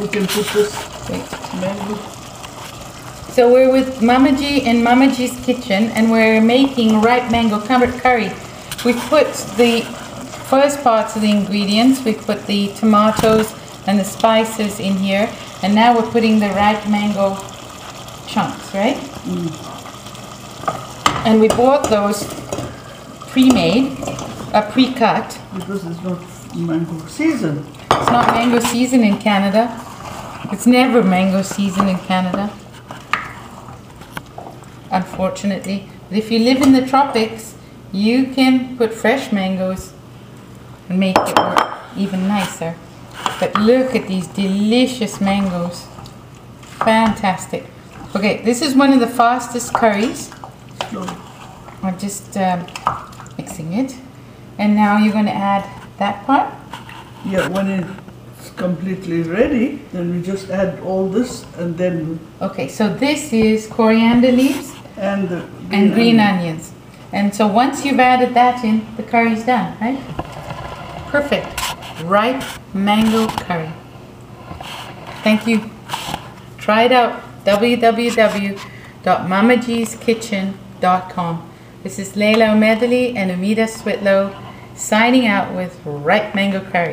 we can put this Wait. So we're with Mama G in Mama G's kitchen and we're making ripe mango curry. We put the first parts of the ingredients, we put the tomatoes and the spices in here and now we're putting the ripe mango chunks, right? And we bought those pre-made, uh, pre-cut. Because it's not mango season. It's not mango season in Canada. It's never mango season in Canada. Unfortunately. But if you live in the tropics, you can put fresh mangoes and make it work even nicer. But look at these delicious mangoes. Fantastic. Okay, this is one of the fastest curries. I'm just um, mixing it. And now you're going to add that part. yeah, when it's completely ready, then we just add all this and then Okay, so this is coriander leaves and the and green onions. And so once you've added that in, the curry's done, right? Perfect. Ripe mango curry. Thank you. Try it out. www.mamajskitchen.com. This is Leila Medley and Amita Switlow signing out with ripe mango curry.